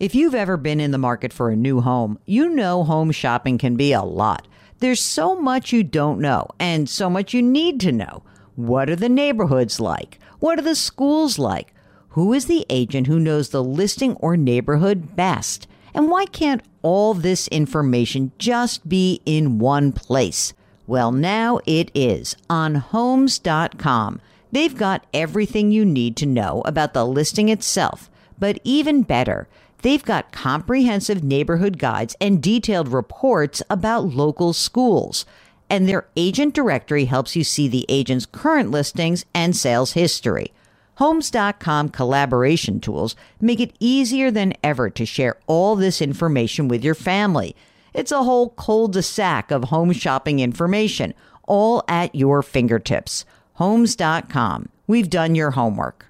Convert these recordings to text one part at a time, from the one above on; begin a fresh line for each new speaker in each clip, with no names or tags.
If you've ever been in the market for a new home, you know home shopping can be a lot. There's so much you don't know and so much you need to know. What are the neighborhoods like? What are the schools like? Who is the agent who knows the listing or neighborhood best? And why can't all this information just be in one place? Well, now it is on homes.com. They've got everything you need to know about the listing itself, but even better, They've got comprehensive neighborhood guides and detailed reports about local schools. And their agent directory helps you see the agent's current listings and sales history. Homes.com collaboration tools make it easier than ever to share all this information with your family. It's a whole cul de sac of home shopping information, all at your fingertips. Homes.com. We've done your homework.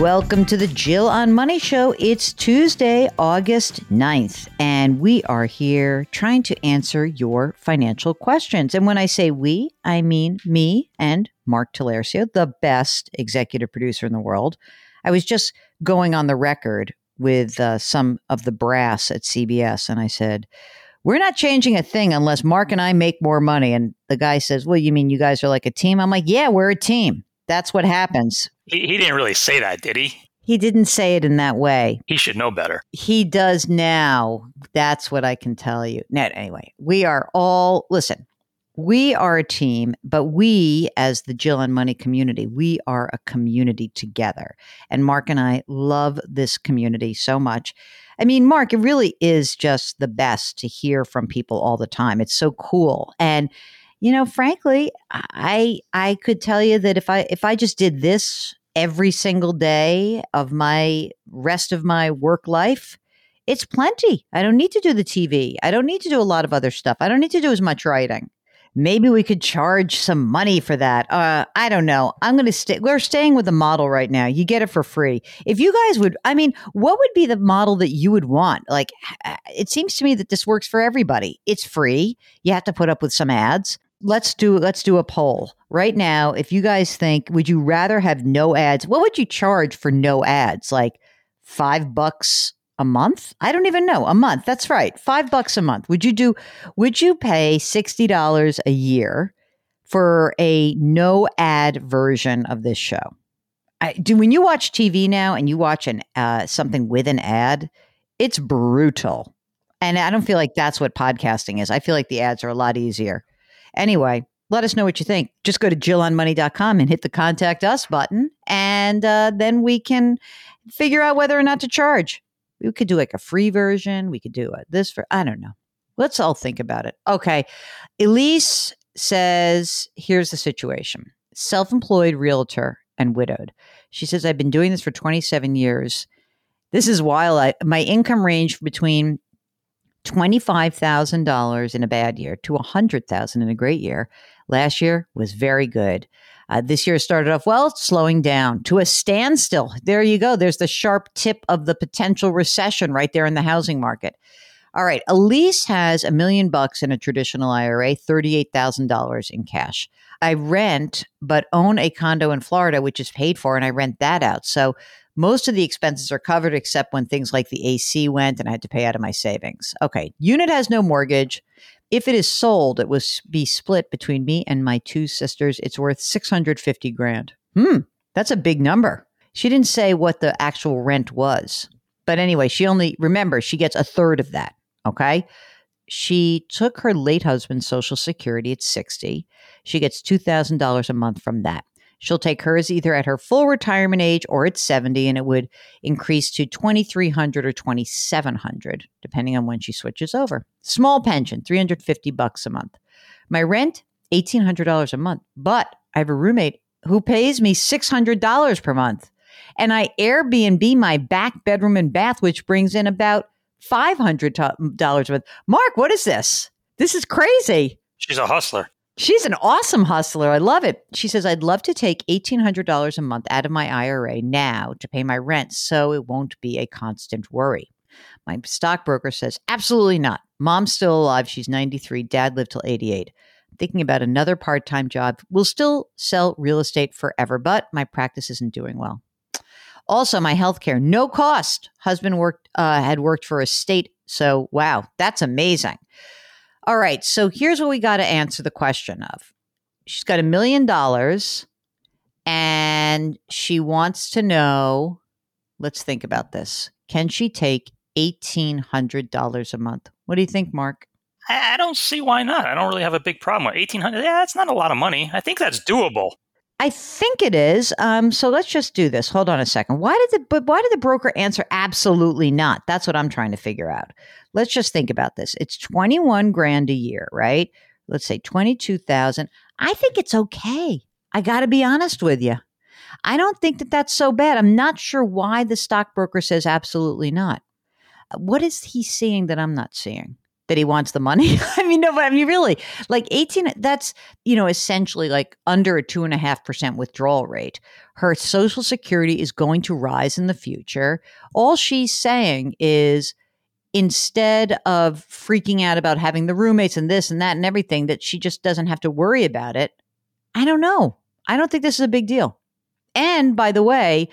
Welcome to the Jill on Money Show. It's Tuesday, August 9th, and we are here trying to answer your financial questions. And when I say we, I mean me and Mark Talercio, the best executive producer in the world. I was just going on the record with uh, some of the brass at CBS, and I said, we're not changing a thing unless Mark and I make more money. And the guy says, Well, you mean you guys are like a team? I'm like, Yeah, we're a team. That's what happens.
He, he didn't really say that, did he?
He didn't say it in that way.
He should know better.
He does now. That's what I can tell you. Now, anyway, we are all, listen, we are a team, but we, as the Jill on Money community, we are a community together. And Mark and I love this community so much. I mean, Mark, it really is just the best to hear from people all the time. It's so cool. And you know, frankly, I I could tell you that if I if I just did this every single day of my rest of my work life, it's plenty. I don't need to do the TV. I don't need to do a lot of other stuff. I don't need to do as much writing. Maybe we could charge some money for that. Uh, I don't know. I'm going to stay. We're staying with the model right now. You get it for free. If you guys would, I mean, what would be the model that you would want? Like, it seems to me that this works for everybody. It's free. You have to put up with some ads let's do let's do a poll right now. If you guys think, would you rather have no ads? What would you charge for no ads? Like five bucks a month? I don't even know. A month. That's right. Five bucks a month. Would you do? Would you pay sixty dollars a year for a no ad version of this show? I, do when you watch TV now and you watch an uh, something with an ad, it's brutal. And I don't feel like that's what podcasting is. I feel like the ads are a lot easier. Anyway, let us know what you think. Just go to jillonmoney.com and hit the contact us button, and uh, then we can figure out whether or not to charge. We could do like a free version. We could do a, this for, I don't know. Let's all think about it. Okay. Elise says, here's the situation self employed realtor and widowed. She says, I've been doing this for 27 years. This is wild. I, my income range between $25,000 in a bad year to 100,000 in a great year. Last year was very good. Uh, this year started off well, slowing down to a standstill. There you go. There's the sharp tip of the potential recession right there in the housing market. All right, Elise has a million bucks in a traditional IRA, $38,000 in cash. I rent, but own a condo in Florida, which is paid for, and I rent that out. So most of the expenses are covered except when things like the AC went and I had to pay out of my savings. Okay, unit has no mortgage. If it is sold, it will be split between me and my two sisters. It's worth 650 grand. Hmm, that's a big number. She didn't say what the actual rent was. But anyway, she only, remember, she gets a third of that. Okay. She took her late husband's Social Security at 60. She gets $2,000 a month from that. She'll take hers either at her full retirement age or at 70, and it would increase to 2300 or 2700 depending on when she switches over. Small pension, 350 bucks a month. My rent, $1,800 a month, but I have a roommate who pays me $600 per month. and I Airbnb my back bedroom and bath, which brings in about $500 um, a month. Mark, what is this? This is crazy.
She's a hustler.
She's an awesome hustler. I love it. She says, I'd love to take $1,800 a month out of my IRA now to pay my rent so it won't be a constant worry. My stockbroker says, absolutely not. Mom's still alive. She's 93. Dad lived till 88. thinking about another part time job. We'll still sell real estate forever, but my practice isn't doing well. Also, my health care, no cost. Husband worked uh, had worked for a state, so wow, that's amazing. All right, so here's what we got to answer the question of. She's got a million dollars, and she wants to know. Let's think about this. Can she take eighteen hundred dollars a month? What do you think, Mark?
I, I don't see why not. I don't really have a big problem with eighteen hundred. Yeah, that's not a lot of money. I think that's doable.
I think it is. Um, so let's just do this. Hold on a second. Why did the but why did the broker answer absolutely not? That's what I'm trying to figure out. Let's just think about this. It's 21 grand a year, right? Let's say 22,000. I think it's okay. I got to be honest with you. I don't think that that's so bad. I'm not sure why the stockbroker says absolutely not. Uh, what is he seeing that I'm not seeing? that he wants the money. I mean, no, but I mean, really, like 18, that's, you know, essentially like under a two and a half percent withdrawal rate. Her social security is going to rise in the future. All she's saying is instead of freaking out about having the roommates and this and that and everything, that she just doesn't have to worry about it. I don't know. I don't think this is a big deal. And by the way,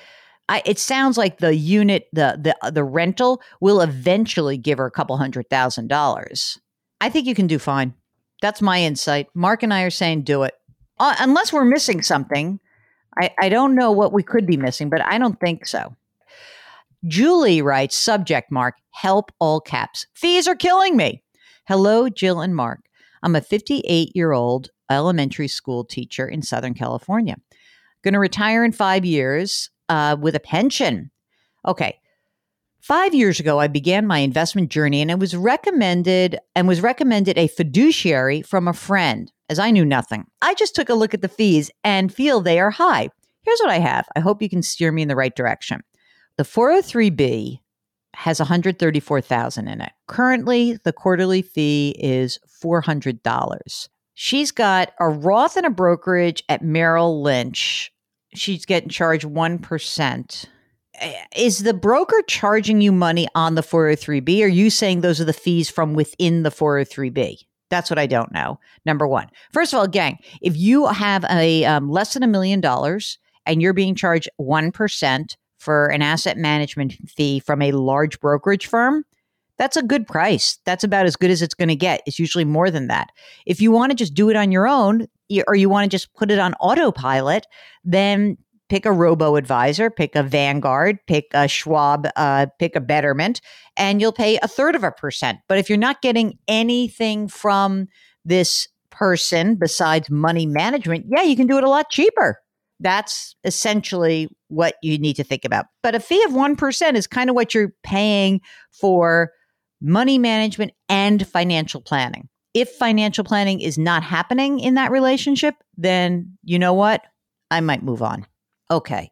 I, it sounds like the unit, the the the rental will eventually give her a couple hundred thousand dollars. I think you can do fine. That's my insight. Mark and I are saying do it, uh, unless we're missing something. I, I don't know what we could be missing, but I don't think so. Julie writes, subject Mark, help all caps. Fees are killing me. Hello, Jill and Mark. I'm a 58 year old elementary school teacher in Southern California. Going to retire in five years uh, with a pension. Okay. Five years ago, I began my investment journey and it was recommended and was recommended a fiduciary from a friend as I knew nothing. I just took a look at the fees and feel they are high. Here's what I have. I hope you can steer me in the right direction. The 403B has 134,000 in it. Currently, the quarterly fee is $400. She's got a Roth and a brokerage at Merrill Lynch she's getting charged 1%. Eh, is the broker charging you money on the 403B? Or are you saying those are the fees from within the 403B? That's what I don't know. Number one, first of all, gang, if you have a um, less than a million dollars and you're being charged 1% for an asset management fee from a large brokerage firm, that's a good price. That's about as good as it's going to get. It's usually more than that. If you want to just do it on your own, or you want to just put it on autopilot, then pick a robo advisor, pick a Vanguard, pick a Schwab, uh, pick a Betterment, and you'll pay a third of a percent. But if you're not getting anything from this person besides money management, yeah, you can do it a lot cheaper. That's essentially what you need to think about. But a fee of 1% is kind of what you're paying for money management and financial planning. If financial planning is not happening in that relationship, then you know what? I might move on. Okay.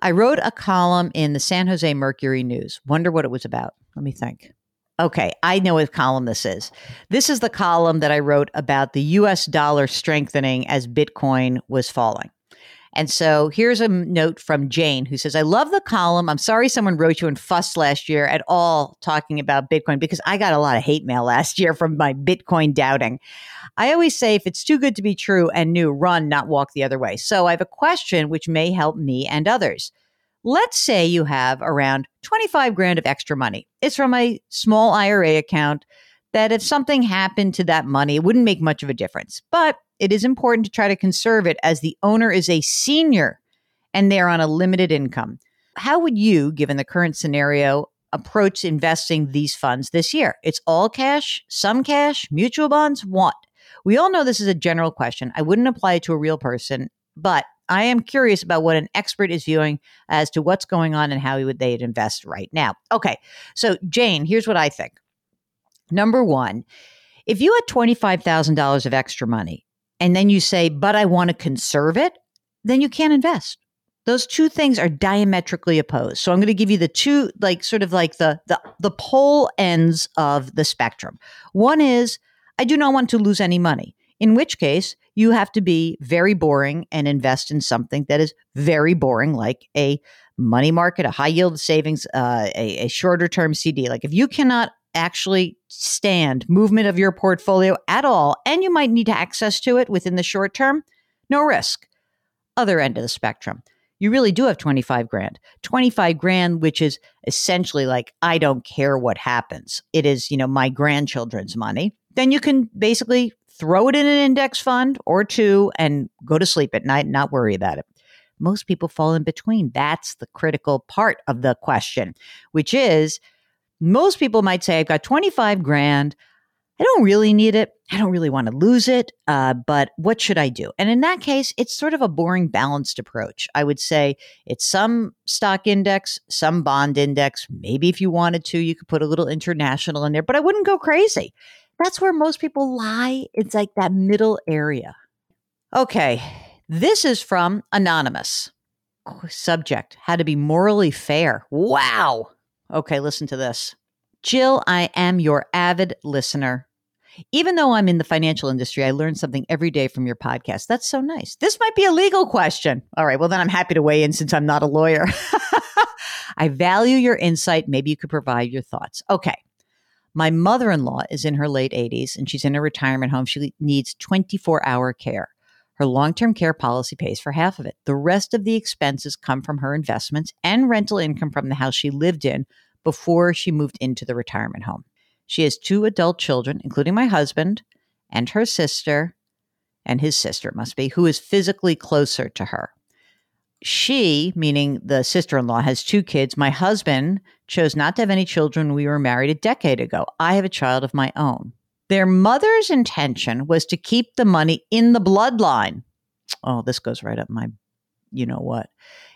I wrote a column in the San Jose Mercury News. Wonder what it was about. Let me think. Okay, I know what column this is. This is the column that I wrote about the US dollar strengthening as Bitcoin was falling. And so here's a note from Jane who says, I love the column. I'm sorry someone wrote you and fussed last year at all talking about Bitcoin because I got a lot of hate mail last year from my Bitcoin doubting. I always say if it's too good to be true and new, run, not walk the other way. So I have a question which may help me and others. Let's say you have around 25 grand of extra money. It's from a small IRA account that if something happened to that money, it wouldn't make much of a difference. But it is important to try to conserve it as the owner is a senior and they're on a limited income. How would you, given the current scenario, approach investing these funds this year? It's all cash, some cash, mutual bonds, what? We all know this is a general question. I wouldn't apply it to a real person, but I am curious about what an expert is viewing as to what's going on and how would they invest right now. Okay, so Jane, here's what I think. Number one, if you had $25,000 of extra money and then you say, but I want to conserve it, then you can't invest. Those two things are diametrically opposed. So I'm going to give you the two, like sort of like the the the pole ends of the spectrum. One is I do not want to lose any money. In which case, you have to be very boring and invest in something that is very boring, like a money market, a high yield savings, uh, a, a shorter term CD. Like if you cannot actually stand movement of your portfolio at all, and you might need access to it within the short term, no risk. Other end of the spectrum. You really do have 25 grand. 25 grand, which is essentially like, I don't care what happens. It is, you know, my grandchildren's money. Then you can basically throw it in an index fund or two and go to sleep at night and not worry about it. Most people fall in between. That's the critical part of the question, which is most people might say, I've got 25 grand. I don't really need it. I don't really want to lose it. Uh, but what should I do? And in that case, it's sort of a boring, balanced approach. I would say it's some stock index, some bond index. Maybe if you wanted to, you could put a little international in there, but I wouldn't go crazy. That's where most people lie. It's like that middle area. Okay. This is from Anonymous. Subject How to be morally fair. Wow. Okay, listen to this. Jill, I am your avid listener. Even though I'm in the financial industry, I learn something every day from your podcast. That's so nice. This might be a legal question. All right, well, then I'm happy to weigh in since I'm not a lawyer. I value your insight. Maybe you could provide your thoughts. Okay. My mother in law is in her late 80s and she's in a retirement home. She needs 24 hour care. Her long term care policy pays for half of it. The rest of the expenses come from her investments and rental income from the house she lived in before she moved into the retirement home. She has two adult children, including my husband and her sister, and his sister must be, who is physically closer to her. She, meaning the sister in law, has two kids. My husband chose not to have any children we were married a decade ago. I have a child of my own. Their mother's intention was to keep the money in the bloodline. Oh, this goes right up my, you know what.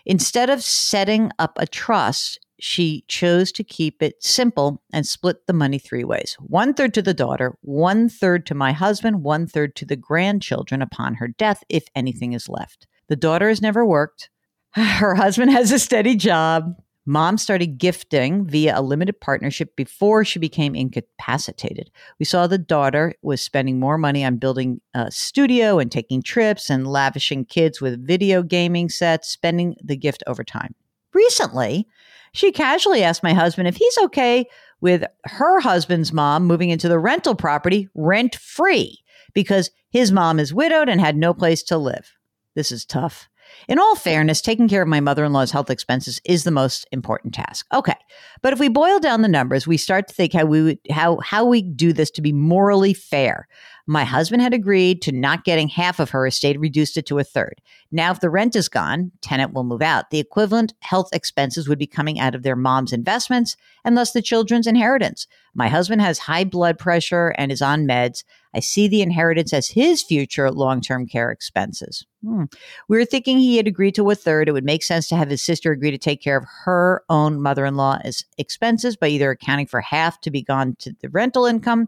Instead of setting up a trust, she chose to keep it simple and split the money three ways one third to the daughter, one third to my husband, one third to the grandchildren upon her death, if anything is left. The daughter has never worked. Her husband has a steady job. Mom started gifting via a limited partnership before she became incapacitated. We saw the daughter was spending more money on building a studio and taking trips and lavishing kids with video gaming sets, spending the gift over time. Recently, she casually asked my husband if he's okay with her husband's mom moving into the rental property rent free because his mom is widowed and had no place to live. This is tough. In all fairness, taking care of my mother in law's health expenses is the most important task. Okay. But if we boil down the numbers, we start to think how we would, how, how we do this to be morally fair. My husband had agreed to not getting half of her estate, reduced it to a third. Now, if the rent is gone, tenant will move out. The equivalent health expenses would be coming out of their mom's investments and thus the children's inheritance. My husband has high blood pressure and is on meds. I see the inheritance as his future long term care expenses. Hmm. We were thinking he had agreed to a third. It would make sense to have his sister agree to take care of her own mother in law's expenses by either accounting for half to be gone to the rental income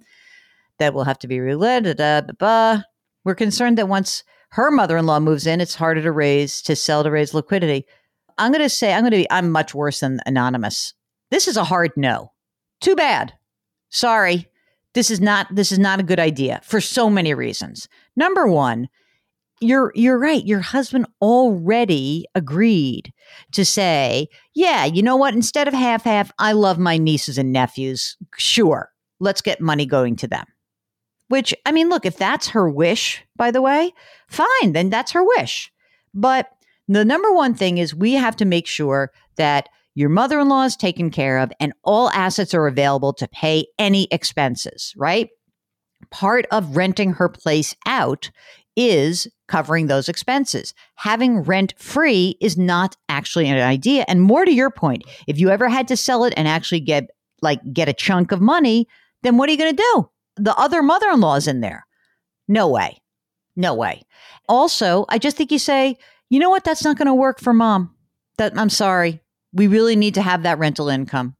that will have to be related. Da, da, da. We're concerned that once her mother-in-law moves in, it's harder to raise to sell to raise liquidity. I'm going to say I'm going to be I'm much worse than anonymous. This is a hard no. Too bad. Sorry. This is not this is not a good idea for so many reasons. Number 1, you're you're right. Your husband already agreed to say, "Yeah, you know what? Instead of half half, I love my nieces and nephews. Sure. Let's get money going to them." Which, I mean, look, if that's her wish, by the way, fine, then that's her wish. But the number one thing is we have to make sure that your mother in law is taken care of and all assets are available to pay any expenses, right? Part of renting her place out is covering those expenses. Having rent free is not actually an idea. And more to your point, if you ever had to sell it and actually get like get a chunk of money, then what are you going to do? the other mother in law is in there. No way. No way. Also, I just think you say, you know what? That's not going to work for mom. That I'm sorry. We really need to have that rental income.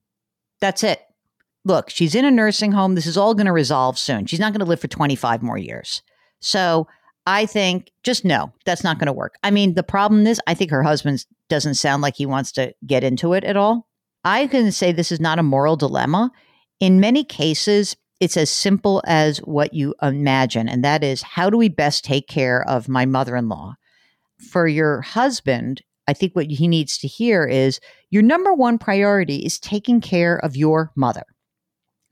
That's it. Look, she's in a nursing home. This is all going to resolve soon. She's not going to live for 25 more years. So I think just no, that's not going to work. I mean, the problem is, I think her husband doesn't sound like he wants to get into it at all. I can say this is not a moral dilemma. In many cases, it's as simple as what you imagine, and that is how do we best take care of my mother in law? For your husband, I think what he needs to hear is your number one priority is taking care of your mother.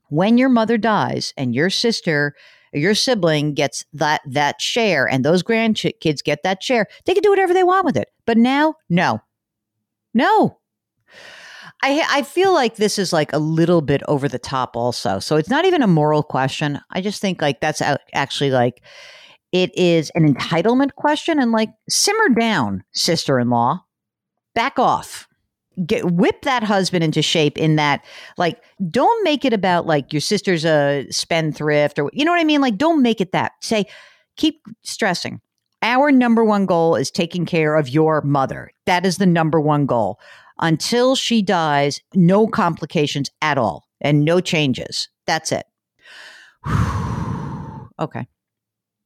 When your mother dies and your sister your sibling gets that that share and those grandkids get that share, they can do whatever they want with it. But now, no. No. I I feel like this is like a little bit over the top also. So it's not even a moral question. I just think like that's actually like it is an entitlement question and like simmer down, sister-in-law. Back off. Get whip that husband into shape in that like don't make it about like your sister's a spendthrift or you know what I mean? Like don't make it that. Say keep stressing. Our number one goal is taking care of your mother. That is the number one goal. Until she dies no complications at all and no changes. That's it. Okay.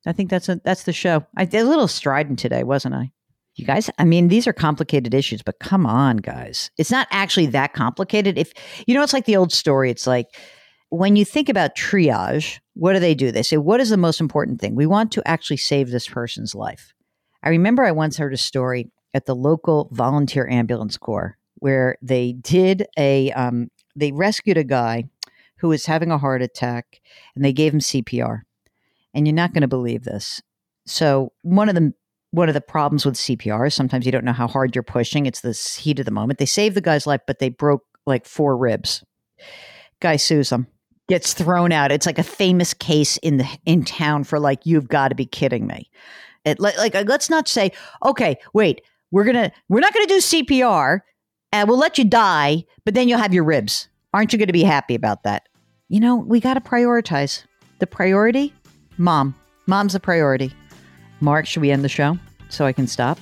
I think that's a that's the show. I did a little strident today, wasn't I? You guys, I mean, these are complicated issues, but come on, guys. It's not actually that complicated. If you know, it's like the old story. It's like when you think about triage, what do they do? They say, what is the most important thing? We want to actually save this person's life. I remember I once heard a story at the local volunteer ambulance corps where they did a, um, they rescued a guy who was having a heart attack and they gave him CPR. And you're not going to believe this. So, one of the one of the problems with CPR is sometimes you don't know how hard you're pushing. It's the heat of the moment. They saved the guy's life, but they broke like four ribs. Guy sues them, gets thrown out. It's like a famous case in the in town for like you've got to be kidding me. It, like, like uh, let's not say okay, wait, we're gonna we're not gonna do CPR and we'll let you die, but then you'll have your ribs. Aren't you going to be happy about that? You know, we got to prioritize. The priority, mom. Mom's a priority. Mark, should we end the show so I can stop?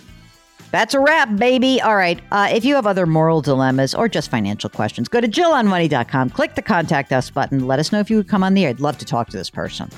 That's a wrap, baby. All right. Uh, if you have other moral dilemmas or just financial questions, go to JillOnMoney.com, click the contact us button. Let us know if you would come on the air. I'd love to talk to this person.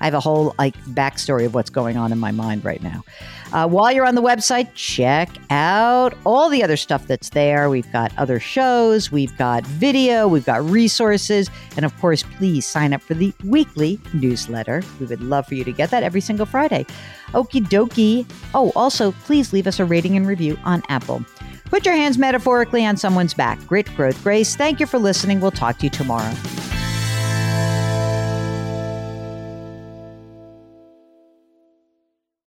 I have a whole like backstory of what's going on in my mind right now. Uh, while you're on the website, check out all the other stuff that's there. We've got other shows, we've got video, we've got resources, and of course, please sign up for the weekly newsletter. We would love for you to get that every single Friday. Okie dokie. Oh, also, please leave us a rating and review on Apple. Put your hands metaphorically on someone's back. Grit, growth, grace. Thank you for listening. We'll talk to you tomorrow.